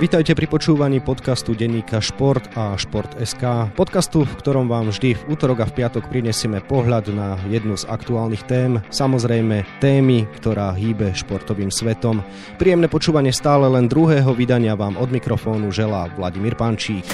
Vítajte pri počúvaní podcastu denníka Šport a Šport.sk. Podcastu, v ktorom vám vždy v útorok a v piatok prinesieme pohľad na jednu z aktuálnych tém, samozrejme témy, ktorá hýbe športovým svetom. Príjemné počúvanie stále len druhého vydania vám od mikrofónu želá Vladimír Pančík.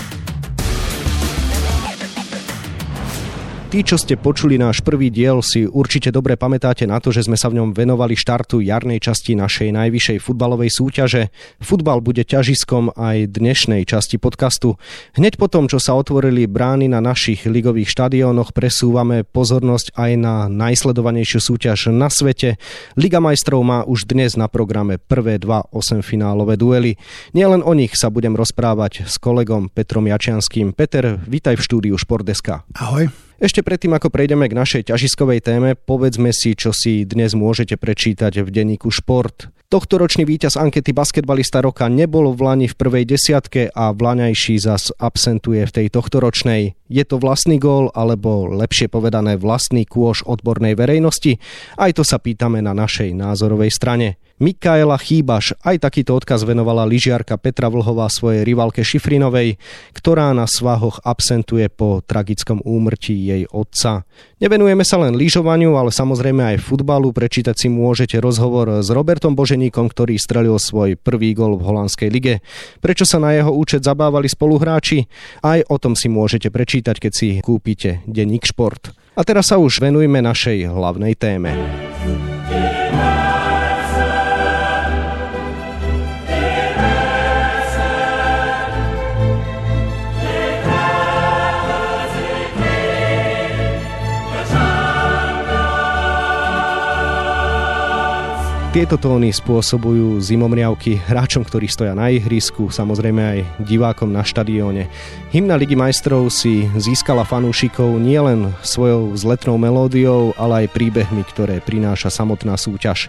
Tí, čo ste počuli náš prvý diel, si určite dobre pamätáte na to, že sme sa v ňom venovali štartu jarnej časti našej najvyššej futbalovej súťaže. Futbal bude ťažiskom aj dnešnej časti podcastu. Hneď potom, čo sa otvorili brány na našich ligových štadiónoch, presúvame pozornosť aj na najsledovanejšiu súťaž na svete. Liga majstrov má už dnes na programe prvé dva osemfinálové duely. Nielen o nich sa budem rozprávať s kolegom Petrom Jačianským. Peter, vítaj v štúdiu Športdeska. Ahoj. Ešte predtým, ako prejdeme k našej ťažiskovej téme, povedzme si, čo si dnes môžete prečítať v denníku Šport. Tohtoročný víťaz ankety basketbalista roka nebol v Lani v prvej desiatke a Vlaňajší zas absentuje v tej tohtoročnej. Je to vlastný gól, alebo lepšie povedané vlastný kôž odbornej verejnosti? Aj to sa pýtame na našej názorovej strane. Mikaela Chýbaš aj takýto odkaz venovala lyžiarka Petra Vlhová svojej rivalke Šifrinovej, ktorá na svahoch absentuje po tragickom úmrtí jej otca. Nevenujeme sa len lyžovaniu, ale samozrejme aj futbalu. Prečítať si môžete rozhovor s Robertom Boženíkom, ktorý strelil svoj prvý gol v holandskej lige. Prečo sa na jeho účet zabávali spoluhráči? Aj o tom si môžete prečítať, keď si kúpite denník Šport. A teraz sa už venujme našej hlavnej téme. Tieto tóny spôsobujú zimomriavky hráčom, ktorí stoja na ihrisku, samozrejme aj divákom na štadióne. Hymna Ligy majstrov si získala fanúšikov nielen svojou vzletnou melódiou, ale aj príbehmi, ktoré prináša samotná súťaž.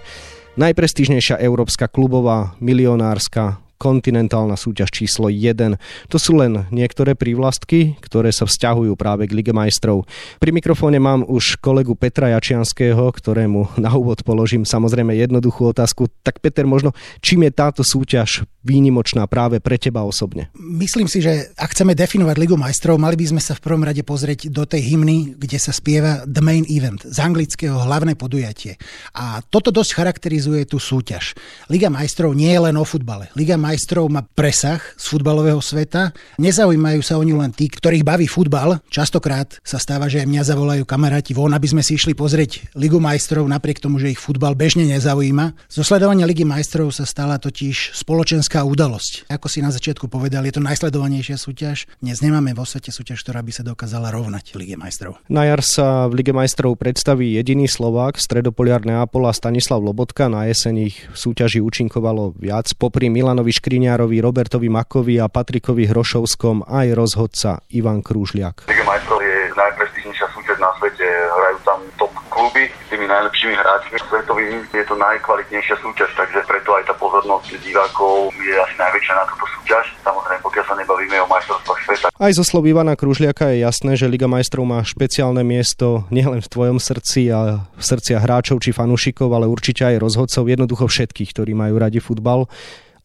Najprestížnejšia európska klubová, milionárska, kontinentálna súťaž číslo 1. To sú len niektoré prívlastky, ktoré sa vzťahujú práve k Lige majstrov. Pri mikrofóne mám už kolegu Petra Jačianského, ktorému na úvod položím samozrejme jednoduchú otázku. Tak Peter, možno čím je táto súťaž výnimočná práve pre teba osobne? Myslím si, že ak chceme definovať Ligu majstrov, mali by sme sa v prvom rade pozrieť do tej hymny, kde sa spieva The Main Event, z anglického hlavné podujatie. A toto dosť charakterizuje tú súťaž. Liga majstrov nie je len o futbale. Liga majstrov má presah z futbalového sveta. Nezaujímajú sa o ňu len tí, ktorých baví futbal. Častokrát sa stáva, že aj mňa zavolajú kamaráti von, aby sme si išli pozrieť Ligu majstrov, napriek tomu, že ich futbal bežne nezaujíma. Zo sledovania Ligy majstrov sa stala totiž spoločenská udalosť. Ako si na začiatku povedal, je to najsledovanejšia súťaž. Dnes nemáme vo svete súťaž, ktorá by sa dokázala rovnať Lige majstrov. Na jar sa v Lige majstrov predstaví jediný Slovák, stredopoliar Neapola Stanislav Lobotka. Na jeseň ich v súťaži účinkovalo viac. Popri Milanovi Škriňárovi, Robertovi Makovi a Patrikovi Hrošovskom aj rozhodca Ivan Krúžliak. Liga majstrov je najprestížnejšia súťaž na svete, hrajú tam top kluby s tými najlepšími hráčmi svetovými. Je to najkvalitnejšia súťaž, takže preto aj tá pozornosť divákov je asi najväčšia na túto súťaž. Samozrejme, pokiaľ sa nebavíme o majstrovstvách sveta. Aj zo slov Ivana Kružliaka je jasné, že Liga majstrov má špeciálne miesto nielen v tvojom srdci a v srdciach hráčov či fanúšikov, ale určite aj rozhodcov, jednoducho všetkých, ktorí majú radi futbal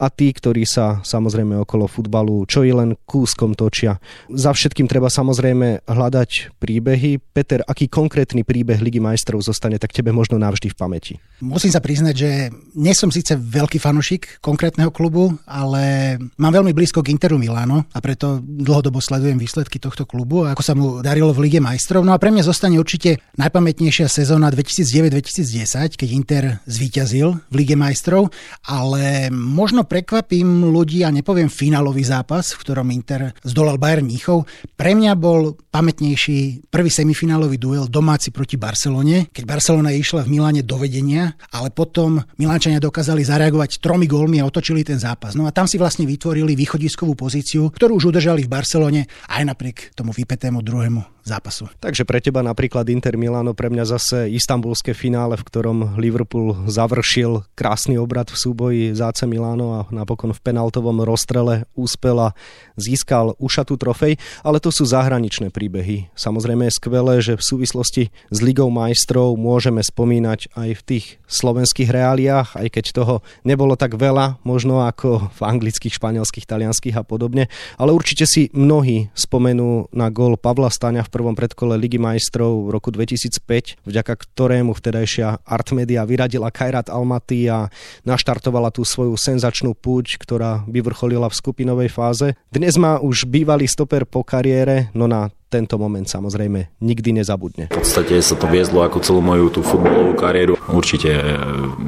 a tí, ktorí sa samozrejme okolo futbalu čo i len kúskom točia. Za všetkým treba samozrejme hľadať príbehy. Peter, aký konkrétny príbeh Ligy majstrov zostane tak tebe možno navždy v pamäti? Musím sa priznať, že nie som síce veľký fanušik konkrétneho klubu, ale mám veľmi blízko k Interu Milano a preto dlhodobo sledujem výsledky tohto klubu a ako sa mu darilo v Lige majstrov. No a pre mňa zostane určite najpamätnejšia sezóna 2009-2010, keď Inter zvíťazil v Lige majstrov, ale možno prekvapím ľudí a nepoviem finálový zápas, v ktorom Inter zdolal Bayern Níchov. Pre mňa bol pamätnejší prvý semifinálový duel domáci proti Barcelone, keď Barcelona išla v Miláne do vedenia, ale potom Milánčania dokázali zareagovať tromi gólmi a otočili ten zápas. No a tam si vlastne vytvorili východiskovú pozíciu, ktorú už udržali v Barcelone aj napriek tomu vypetému druhému zápasu. Takže pre teba napríklad Inter Milano, pre mňa zase istambulské finále, v ktorom Liverpool završil krásny obrad v súboji z AC Milano a napokon v penaltovom rozstrele úspel a získal ušatú trofej, ale to sú zahraničné príbehy. Samozrejme je skvelé, že v súvislosti s Ligou majstrov môžeme spomínať aj v tých slovenských reáliách, aj keď toho nebolo tak veľa, možno ako v anglických, španielských, talianských a podobne, ale určite si mnohí spomenú na gól Pavla Staňa v prvom predkole Ligy majstrov v roku 2005, vďaka ktorému vtedajšia Artmedia vyradila Kairat Almaty a naštartovala tú svoju senzačnú púť, ktorá vyvrcholila v skupinovej fáze. Dnes má už bývalý stoper po kariére, no na tento moment samozrejme nikdy nezabudne. V podstate sa to viezlo ako celú moju tú futbalovú kariéru. Určite e,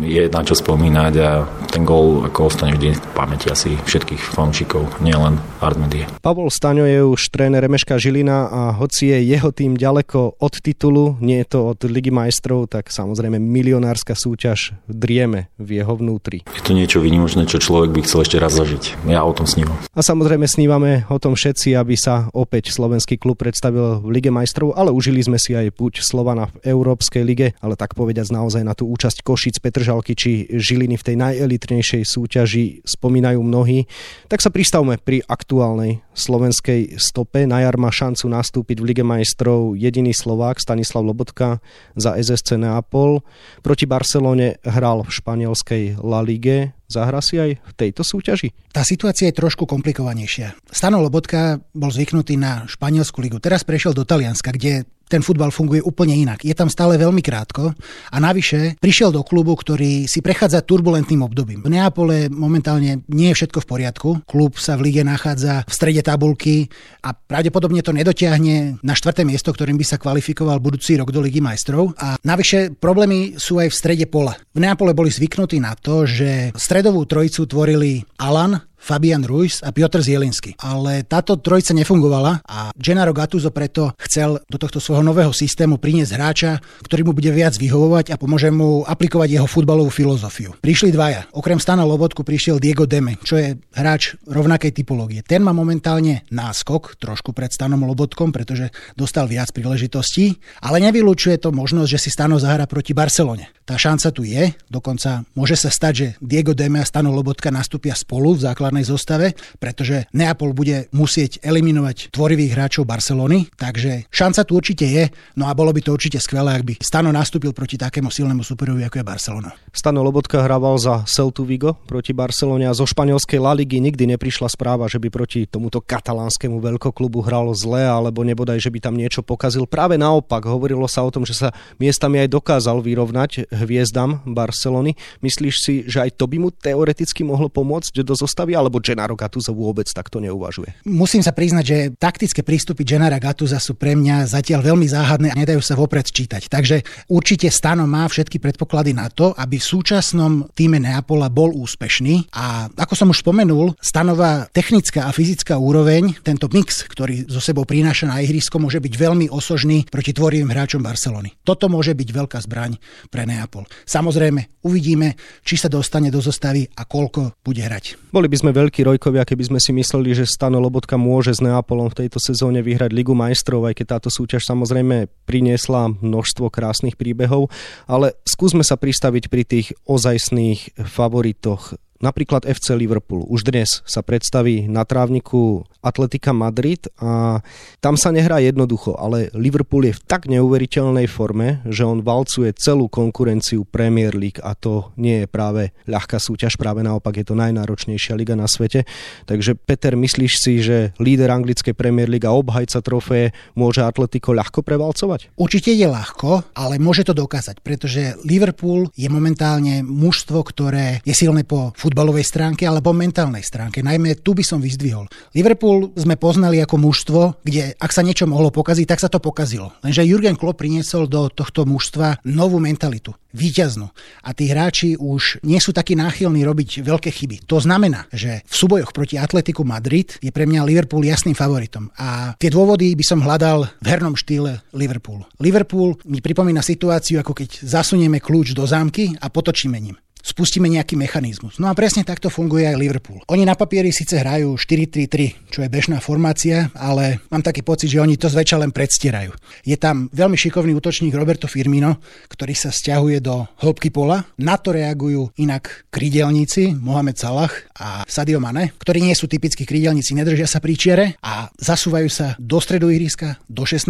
je na čo spomínať a ten gol ako ostane vždy v pamäti asi všetkých fanúšikov, nielen Artmedie. Pavol Staňo je už tréner Remeška Žilina a hoci je jeho tým ďaleko od titulu, nie je to od Ligy majstrov, tak samozrejme milionárska súťaž drieme v jeho vnútri. Je to niečo výnimočné, čo človek by chcel ešte raz zažiť. Ja o tom snívam. A samozrejme snívame o tom všetci, aby sa opäť slovenský klub pred predstavil v Lige majstrov, ale užili sme si aj puť Slovana v Európskej lige, ale tak povediať naozaj na tú účasť Košic, Petržalky či Žiliny v tej najelitnejšej súťaži spomínajú mnohí. Tak sa pristavme pri aktuálnej slovenskej stope. Na jar má šancu nastúpiť v Lige majstrov jediný Slovák Stanislav Lobotka za SSC Neapol. Proti Barcelone hral v španielskej La Lige Zahra si aj v tejto súťaži? Tá situácia je trošku komplikovanejšia. Stano Lobotka bol zvyknutý na španielsku ligu. Teraz prešiel do Talianska, kde ten futbal funguje úplne inak. Je tam stále veľmi krátko a navyše prišiel do klubu, ktorý si prechádza turbulentným obdobím. V Neapole momentálne nie je všetko v poriadku. Klub sa v lige nachádza v strede tabulky a pravdepodobne to nedotiahne na štvrté miesto, ktorým by sa kvalifikoval budúci rok do Ligy majstrov. A navyše problémy sú aj v strede pola. V Neapole boli zvyknutí na to, že stredovú trojicu tvorili Alan, Fabian Ruiz a Piotr Zielinsky. Ale táto trojica nefungovala a Gennaro Gattuso preto chcel do tohto svojho nového systému priniesť hráča, ktorý mu bude viac vyhovovať a pomôže mu aplikovať jeho futbalovú filozofiu. Prišli dvaja. Okrem Stana Lobotku prišiel Diego Deme, čo je hráč rovnakej typológie. Ten má momentálne náskok trošku pred Stanom Lobotkom, pretože dostal viac príležitostí, ale nevylučuje to možnosť, že si Stano zahra proti Barcelone. Tá šanca tu je, dokonca môže sa stať, že Diego Deme a Stano Lobotka nastúpia spolu v základnej zostave, pretože Neapol bude musieť eliminovať tvorivých hráčov Barcelony, takže šanca tu určite je, no a bolo by to určite skvelé, ak by Stano nastúpil proti takému silnému superovi, ako je Barcelona. Stano Lobotka hrával za Celtu Vigo proti Barcelone a zo španielskej La Ligy nikdy neprišla správa, že by proti tomuto katalánskemu veľkoklubu hral zle alebo nebodaj, že by tam niečo pokazil. Práve naopak, hovorilo sa o tom, že sa miestami aj dokázal vyrovnať hviezdam Barcelony. Myslíš si, že aj to by mu teoreticky mohlo pomôcť do zostavy, alebo Gennaro Gattuso vôbec takto neuvažuje? Musím sa priznať, že taktické prístupy Gennara Gattusa sú pre mňa zatiaľ veľmi záhadné a nedajú sa vopred čítať. Takže určite Stano má všetky predpoklady na to, aby v súčasnom týme Neapola bol úspešný a ako som už spomenul, stanová technická a fyzická úroveň, tento mix, ktorý zo sebou prináša na ihrisko, môže byť veľmi osožný proti tvorivým hráčom Barcelony. Toto môže byť veľká zbraň pre Neapol. Samozrejme, uvidíme, či sa dostane do zostavy a koľko bude hrať. Boli by sme veľkí rojkovia, keby sme si mysleli, že Stano Lobotka môže s Neapolom v tejto sezóne vyhrať Ligu majstrov, aj keď táto súťaž samozrejme priniesla množstvo krásnych príbehov, ale skúsme sa pristaviť pri tých ozajstných favoritoch Napríklad FC Liverpool už dnes sa predstaví na trávniku Atletika Madrid a tam sa nehrá jednoducho, ale Liverpool je v tak neuveriteľnej forme, že on valcuje celú konkurenciu Premier League a to nie je práve ľahká súťaž, práve naopak je to najnáročnejšia liga na svete. Takže Peter, myslíš si, že líder anglickej Premier League a obhajca trofeje môže Atletico ľahko prevalcovať? Určite je ľahko, ale môže to dokázať, pretože Liverpool je momentálne mužstvo, ktoré je silné po futbalovej stránke alebo mentálnej stránke. Najmä tu by som vyzdvihol. Liverpool sme poznali ako mužstvo, kde ak sa niečo mohlo pokaziť, tak sa to pokazilo. Lenže Jurgen Klopp priniesol do tohto mužstva novú mentalitu, víťaznú. A tí hráči už nie sú takí náchylní robiť veľké chyby. To znamená, že v súbojoch proti Atletiku Madrid je pre mňa Liverpool jasným favoritom. A tie dôvody by som hľadal v hernom štýle Liverpoolu. Liverpool mi pripomína situáciu, ako keď zasunieme kľúč do zámky a potočíme ním spustíme nejaký mechanizmus. No a presne takto funguje aj Liverpool. Oni na papieri síce hrajú 4-3-3, čo je bežná formácia, ale mám taký pocit, že oni to zväčša len predstierajú. Je tam veľmi šikovný útočník Roberto Firmino, ktorý sa stiahuje do hĺbky pola. Na to reagujú inak krídelníci Mohamed Salah a Sadio Mane, ktorí nie sú typickí krídelníci, nedržia sa pri čiere a zasúvajú sa do stredu ihriska, do 16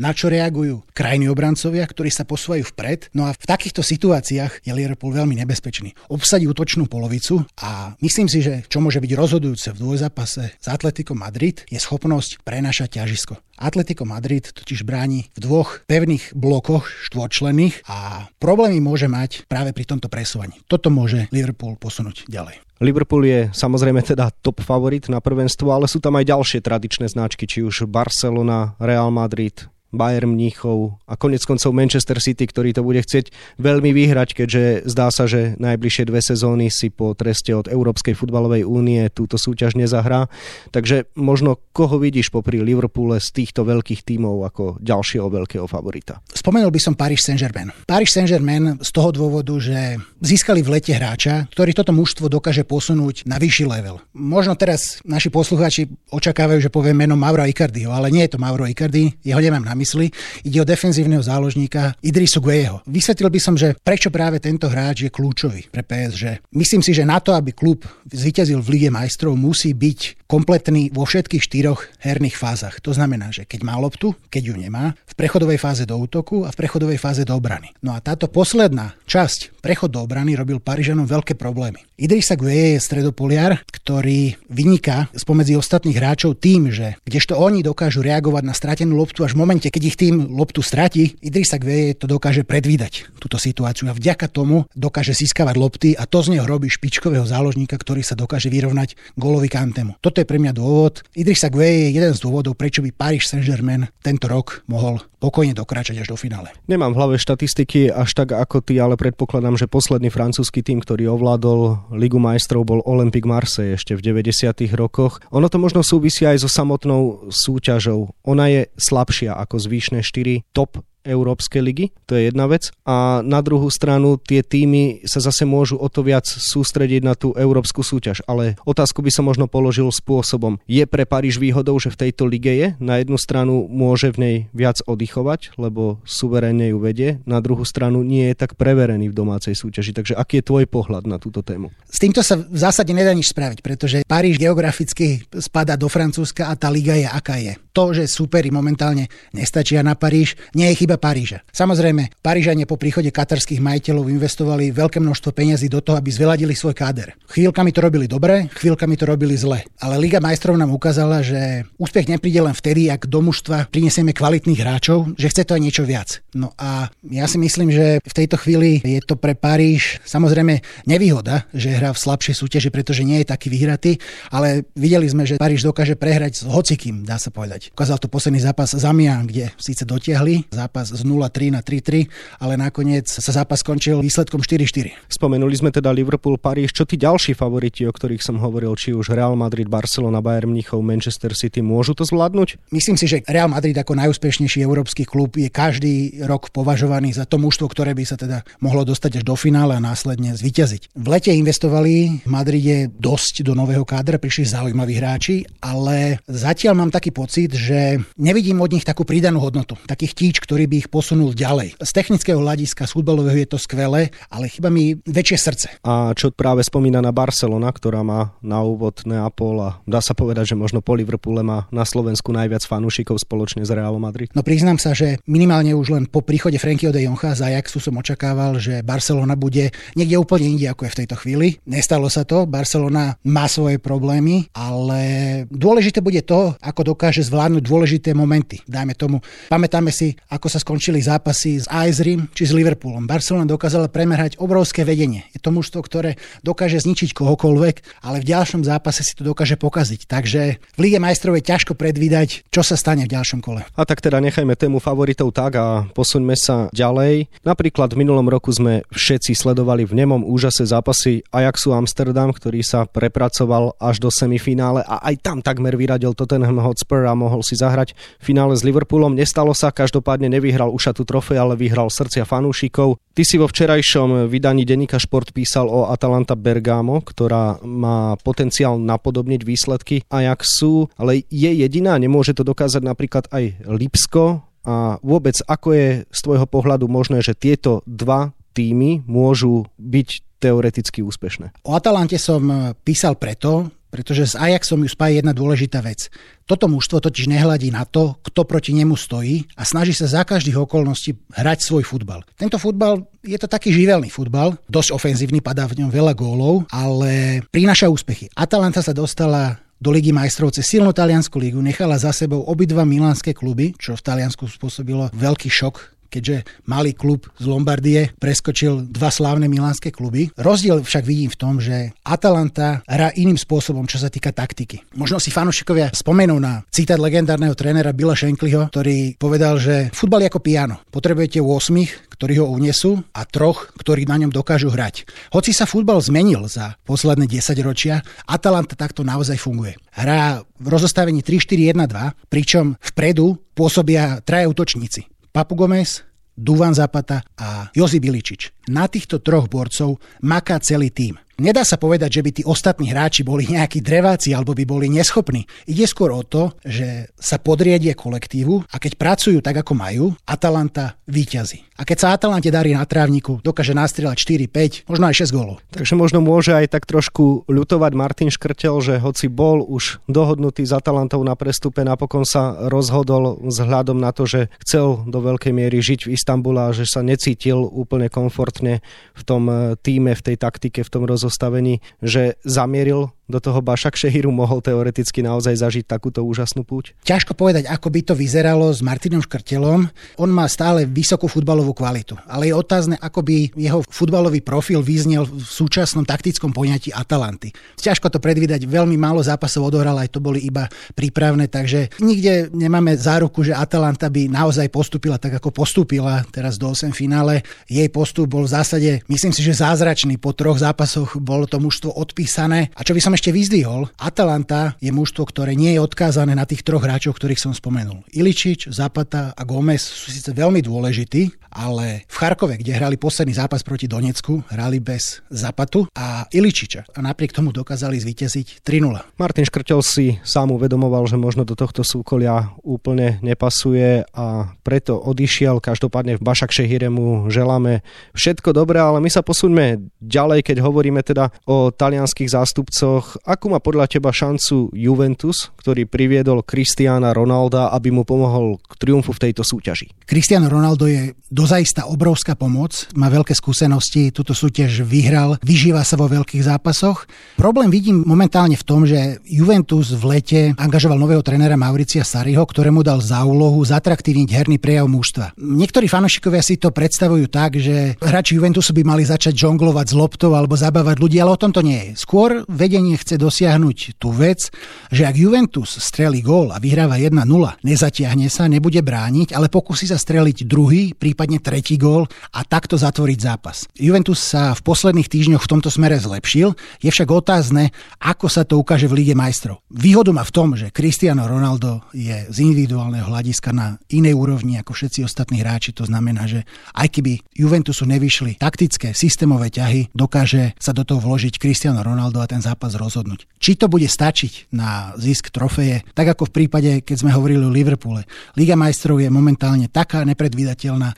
na čo reagujú krajní obrancovia, ktorí sa posúvajú vpred. No a v takýchto situáciách je Liverpool veľmi nebezpečný. Obsadí útočnú polovicu a myslím si, že čo môže byť rozhodujúce v dvojzápase s Atletico Madrid je schopnosť prenašať ťažisko. Atletico Madrid totiž bráni v dvoch pevných blokoch štvorčlených a problémy môže mať práve pri tomto presúvaní. Toto môže Liverpool posunúť ďalej. Liverpool je samozrejme teda top favorit na prvenstvo, ale sú tam aj ďalšie tradičné značky, či už Barcelona, Real Madrid, Bayern Mníchov a konec koncov Manchester City, ktorý to bude chcieť veľmi vyhrať, keďže zdá sa, že najbližšie dve sezóny si po treste od Európskej futbalovej únie túto súťaž nezahrá. Takže možno koho vidíš popri Liverpoole z týchto veľkých tímov ako ďalšieho veľkého favorita? Spomenul by som Paris Saint-Germain. Paris Saint-Germain z toho dôvodu, že získali v lete hráča, ktorý toto mužstvo dokáže posunúť na vyšší level. Možno teraz naši poslucháči očakávajú, že poviem meno Mauro Icardiho, ale nie je to Mauro Icardi, jeho nemám na mysli. Ide o defenzívneho záložníka Idrisu Guejeho. Vysvetlil by som, že prečo práve tento hráč je kľúčový pre PSG. Myslím si, že na to, aby klub zvíťazil v Lige majstrov, musí byť kompletný vo všetkých štyroch herných fázach. To znamená, že keď má loptu, keď ju nemá, v prechodovej fáze do útoku a v prechodovej fáze do obrany. No a táto posledná časť, prechod do obrany, robil Parížanom veľké problémy. Idrisa Gueye je stredopoliar, ktorý vyniká spomedzi ostatných hráčov tým, že kdežto oni dokážu reagovať na stratenú loptu až v momente, keď ich tým loptu stratí, Idrisa Gveje to dokáže predvídať, túto situáciu a vďaka tomu dokáže získavať lopty a to z neho robí špičkového záložníka, ktorý sa dokáže vyrovnať golovi Kantemu. Toto je pre mňa dôvod. Idrisa Gveje je jeden z dôvodov, prečo by Paris Saint-Germain tento rok mohol pokojne dokráčať až do finále. Nemám v hlave štatistiky až tak ako ty, ale predpokladám, že posledný francúzsky tým, ktorý ovládol Ligu majstrov, bol Olympique Marseille ešte v 90. rokoch. Ono to možno súvisí aj so samotnou súťažou. Ona je slabšia ako zvyšné 4 top Európskej ligy, to je jedna vec. A na druhú stranu tie týmy sa zase môžu o to viac sústrediť na tú európsku súťaž. Ale otázku by som možno položil spôsobom. Je pre Paríž výhodou, že v tejto lige je? Na jednu stranu môže v nej viac oddychovať, lebo suverénne ju vedie. Na druhú stranu nie je tak preverený v domácej súťaži. Takže aký je tvoj pohľad na túto tému? S týmto sa v zásade nedá nič spraviť, pretože Paríž geograficky spada do Francúzska a tá liga je aká je. To, že súperi momentálne nestačia na Paríž, nie je chyba Paríža. Samozrejme, Parížania po príchode katarských majiteľov investovali veľké množstvo peniazí do toho, aby zveladili svoj káder. Chvíľkami to robili dobre, chvíľkami to robili zle. Ale Liga majstrov nám ukázala, že úspech nepríde len vtedy, ak do mužstva prinesieme kvalitných hráčov, že chce to aj niečo viac. No a ja si myslím, že v tejto chvíli je to pre Paríž samozrejme nevýhoda, že hrá v slabšej súťaži, pretože nie je taký vyhratý, ale videli sme, že Paríž dokáže prehrať s hocikým, dá sa povedať. Ukázal to posledný zápas Zamian, kde síce dotiahli zápas z 0-3 na 3-3, ale nakoniec sa zápas skončil výsledkom 4-4. Spomenuli sme teda Liverpool, Paríž. Čo tí ďalší favoriti, o ktorých som hovoril, či už Real Madrid, Barcelona, Bayern Mnichov, Manchester City, môžu to zvládnuť? Myslím si, že Real Madrid ako najúspešnejší európsky klub je každý rok považovaný za to mužstvo, ktoré by sa teda mohlo dostať až do finále a následne zvíťaziť. V lete investovali v Madride dosť do nového kádra, prišli zaujímaví hráči, ale zatiaľ mám taký pocit, že nevidím od nich takú pridanú hodnotu. Takých tíč, ktorý by ich posunul ďalej. Z technického hľadiska, z futbalového je to skvelé, ale chyba mi väčšie srdce. A čo práve spomína na Barcelona, ktorá má na úvod Neapol a dá sa povedať, že možno po Liverpoole má na Slovensku najviac fanúšikov spoločne s Realom Madrid? No priznám sa, že minimálne už len po príchode Frankieho de Joncha z Ajaxu som očakával, že Barcelona bude niekde úplne inde ako je v tejto chvíli. Nestalo sa to, Barcelona má svoje problémy, ale dôležité bude to, ako dokáže zvládnuť dôležité momenty. Dajme tomu, pamätáme si, ako sa skončili zápasy s AS Rim či s Liverpoolom. Barcelona dokázala premerať obrovské vedenie. Je to mužstvo, ktoré dokáže zničiť kohokoľvek, ale v ďalšom zápase si to dokáže pokaziť. Takže v Lige majstrov je ťažko predvídať, čo sa stane v ďalšom kole. A tak teda nechajme tému favoritov tak a posuňme sa ďalej. Napríklad v minulom roku sme všetci sledovali v nemom úžase zápasy Ajaxu Amsterdam, ktorý sa prepracoval až do semifinále a aj tam takmer vyradil Tottenham Hotspur a mohol si zahrať finále s Liverpoolom. Nestalo sa, každopádne nevyhral ušatú trofej, ale vyhral srdcia fanúšikov. Ty si vo včerajšom vydaní denníka Šport písal o Atalanta Bergamo, ktorá má potenciál napodobniť výsledky Ajaxu, ale je jediná, nemôže to dokázať napríklad aj Lipsko a vôbec ako je z tvojho pohľadu možné, že tieto dva týmy môžu byť teoreticky úspešné? O Atalante som písal preto, pretože s Ajaxom ju spája jedna dôležitá vec. Toto mužstvo totiž nehľadí na to, kto proti nemu stojí a snaží sa za každých okolností hrať svoj futbal. Tento futbal je to taký živelný futbal, dosť ofenzívny, padá v ňom veľa gólov, ale prináša úspechy. Atalanta sa dostala do Ligy majstrov cez silnú taliansku ligu, nechala za sebou obidva milánske kluby, čo v Taliansku spôsobilo veľký šok keďže malý klub z Lombardie preskočil dva slávne milánske kluby. Rozdiel však vidím v tom, že Atalanta hrá iným spôsobom, čo sa týka taktiky. Možno si fanúšikovia spomenú na citát legendárneho trénera Billa Shanklyho, ktorý povedal, že futbal je ako piano. Potrebujete 8, ktorí ho unesú a troch, ktorí na ňom dokážu hrať. Hoci sa futbal zmenil za posledné 10 ročia, Atalanta takto naozaj funguje. Hrá v rozostavení 3-4-1-2, pričom vpredu pôsobia traja útočníci. Papu Gomez, Duvan Zapata a Jozi Biličič. Na týchto troch borcov maká celý tým. Nedá sa povedať, že by tí ostatní hráči boli nejakí dreváci alebo by boli neschopní. Ide skôr o to, že sa podriedie kolektívu a keď pracujú tak, ako majú, Atalanta výťazí. A keď sa Atalante darí na trávniku, dokáže nastrieľať 4, 5, možno aj 6 gólov. Takže možno môže aj tak trošku ľutovať Martin Škrtel, že hoci bol už dohodnutý s Atalantou na prestupe, napokon sa rozhodol vzhľadom na to, že chcel do veľkej miery žiť v Istambule a že sa necítil úplne komfortne v tom eh, týme, v tej taktike, v tom rozostavení, že zamieril do toho Bašak Šehiru mohol teoreticky naozaj zažiť takúto úžasnú púť? Ťažko povedať, ako by to vyzeralo s Martinom Škrtelom. On má stále vysokú futbalovú kvalitu, ale je otázne, ako by jeho futbalový profil vyznel v súčasnom taktickom poňatí Atalanty. Ťažko to predvídať, veľmi málo zápasov odohral, aj to boli iba prípravné, takže nikde nemáme záruku, že Atalanta by naozaj postupila tak, ako postúpila teraz do 8 finále. Jej postup bol v zásade, myslím si, že zázračný. Po troch zápasoch bolo to mužstvo odpísané. A čo by som ešte vyzdvihol, Atalanta je mužstvo, ktoré nie je odkázané na tých troch hráčov, ktorých som spomenul. Iličič, Zapata a Gomez sú síce veľmi dôležití, ale v Charkove, kde hrali posledný zápas proti Donecku, hrali bez Zapatu a Iličiča a napriek tomu dokázali zvíťaziť 3-0. Martin Škrtel si sám uvedomoval, že možno do tohto súkolia úplne nepasuje a preto odišiel. Každopádne v Bašak Šehiremu želáme všetko dobré, ale my sa posuňme ďalej, keď hovoríme teda o talianských zástupcoch Akú má podľa teba šancu Juventus, ktorý priviedol Cristiana Ronalda, aby mu pomohol k triumfu v tejto súťaži? Cristiano Ronaldo je dozajista obrovská pomoc, má veľké skúsenosti, túto súťaž vyhral, vyžíva sa vo veľkých zápasoch. Problém vidím momentálne v tom, že Juventus v lete angažoval nového trénera Mauricia Sariho, ktorému dal za úlohu zatraktívniť herný prejav mužstva. Niektorí fanošikovia si to predstavujú tak, že hráči Juventusu by mali začať žonglovať s loptou alebo zabávať ľudí, ale o tom to nie je. Skôr vedenie chce dosiahnuť tú vec, že ak Juventus strelí gól a vyhráva 1-0, nezatiahne sa, nebude brániť, ale pokusí sa streliť druhý, prípadne tretí gól a takto zatvoriť zápas. Juventus sa v posledných týždňoch v tomto smere zlepšil, je však otázne, ako sa to ukáže v Lige majstrov. Výhodu má v tom, že Cristiano Ronaldo je z individuálneho hľadiska na inej úrovni ako všetci ostatní hráči, to znamená, že aj keby Juventusu nevyšli taktické, systémové ťahy, dokáže sa do toho vložiť Cristiano Ronaldo a ten zápas rozhodnúť. Či to bude stačiť na zisk trofeje, tak ako v prípade, keď sme hovorili o Liverpoole. Liga majstrov je momentálne taká nepredvídateľná,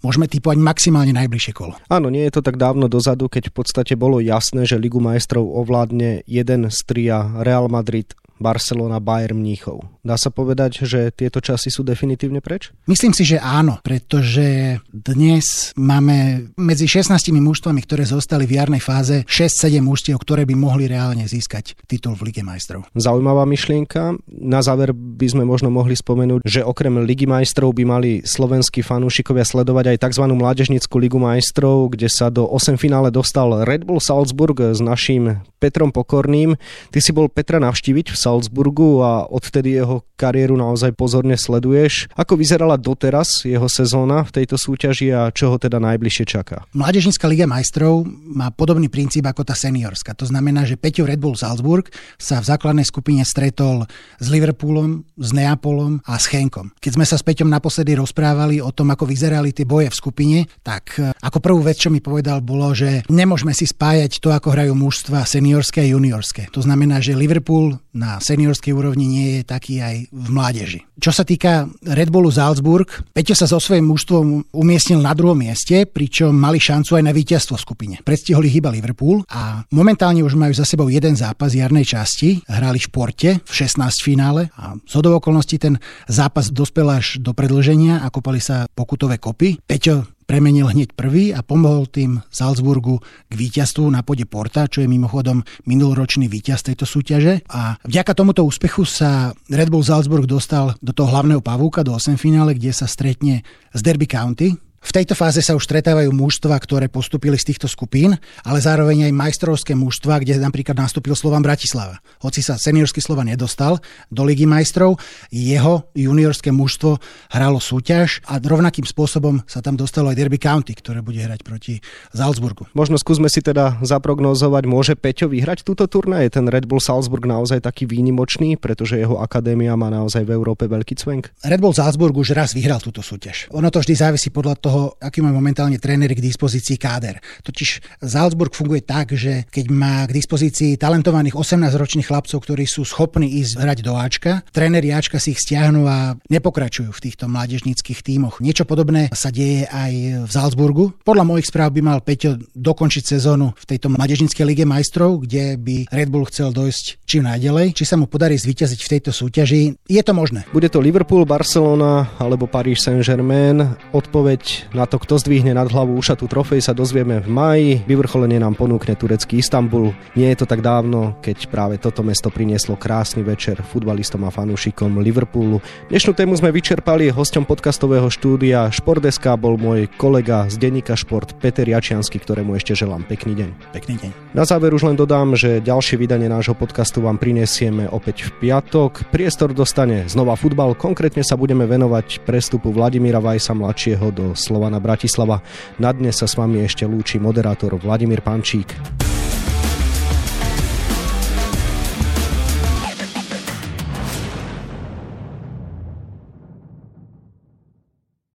môžeme typovať maximálne najbližšie kolo. Áno, nie je to tak dávno dozadu, keď v podstate bolo jasné, že Ligu majstrov ovládne jeden z tria Real Madrid, Barcelona, Bayern Mníchov. Dá sa povedať, že tieto časy sú definitívne preč? Myslím si, že áno, pretože dnes máme medzi 16 mužstvami, ktoré zostali v jarnej fáze, 6-7 mužstiev, ktoré by mohli reálne získať titul v Lige majstrov. Zaujímavá myšlienka. Na záver by sme možno mohli spomenúť, že okrem Ligy majstrov by mali slovenskí fanúšikovia sledovať aj tzv. mládežnickú Ligu majstrov, kde sa do 8 finále dostal Red Bull Salzburg s naším Petrom Pokorným. Ty si bol Petra navštíviť v Salzburgu a odtedy jeho jeho kariéru naozaj pozorne sleduješ. Ako vyzerala doteraz jeho sezóna v tejto súťaži a čo ho teda najbližšie čaká? Mládežnícka Liga majstrov má podobný princíp ako tá seniorska. To znamená, že Peťo Red Bull Salzburg sa v základnej skupine stretol s Liverpoolom, s Neapolom a s Chenkom. Keď sme sa s Peťom naposledy rozprávali o tom, ako vyzerali tie boje v skupine, tak e, ako prvú vec, čo mi povedal, bolo, že nemôžeme si spájať to, ako hrajú mužstva seniorské a juniorské. To znamená, že Liverpool na seniorskej úrovni nie je taký aj v mládeži. Čo sa týka Red Bullu Salzburg, Peťo sa so svojím mužstvom umiestnil na druhom mieste, pričom mali šancu aj na víťazstvo v skupine. Predstihol ich iba Liverpool a momentálne už majú za sebou jeden zápas jarnej časti. Hrali v Porte v 16 finále a z okolností ten zápas dospel až do predlženia a kopali sa pokutové kopy. Peťo premenil hneď prvý a pomohol tým Salzburgu k víťazstvu na pode Porta, čo je mimochodom minuloročný víťaz tejto súťaže. A vďaka tomuto úspechu sa Red Bull Salzburg dostal do toho hlavného pavúka, do 8 finále, kde sa stretne s Derby County, v tejto fáze sa už stretávajú mužstva, ktoré postupili z týchto skupín, ale zároveň aj majstrovské mužstva, kde napríklad nastúpil Slovan Bratislava. Hoci sa seniorský Slovan nedostal do Ligy majstrov, jeho juniorské mužstvo hralo súťaž a rovnakým spôsobom sa tam dostalo aj Derby County, ktoré bude hrať proti Salzburgu. Možno skúsme si teda zaprognozovať, môže Peťo vyhrať túto turnaj? Ten Red Bull Salzburg naozaj taký výnimočný, pretože jeho akadémia má naozaj v Európe veľký cvenk? Red Bull Salzburg už raz vyhral túto súťaž. Ono to vždy závisí podľa toho, toho, aký má momentálne tréner k dispozícii káder. Totiž Salzburg funguje tak, že keď má k dispozícii talentovaných 18-ročných chlapcov, ktorí sú schopní ísť hrať do Ačka, tréneri Ačka si ich stiahnu a nepokračujú v týchto mládežníckých tímoch. Niečo podobné sa deje aj v Salzburgu. Podľa mojich správ by mal Peťo dokončiť sezónu v tejto mládežníckej lige majstrov, kde by Red Bull chcel dojsť čím najďalej. Či sa mu podarí zvíťaziť v tejto súťaži, je to možné. Bude to Liverpool, Barcelona alebo Paris Saint-Germain. Odpoveď na to, kto zdvihne nad hlavu ušatú trofej, sa dozvieme v maji. Vyvrcholenie nám ponúkne turecký Istanbul. Nie je to tak dávno, keď práve toto mesto prinieslo krásny večer futbalistom a fanúšikom Liverpoolu. Dnešnú tému sme vyčerpali. Hosťom podcastového štúdia Športeska bol môj kolega z denníka Šport Peter Jačiansky, ktorému ešte želám pekný deň. Pekný deň. Na záver už len dodám, že ďalšie vydanie nášho podcastu vám prinesieme opäť v piatok. Priestor dostane znova futbal, konkrétne sa budeme venovať prestupu Vladimíra Vajsa mladšieho do Slovana Bratislava. Na dnes sa s vami ešte lúči moderátor Vladimír Pančík.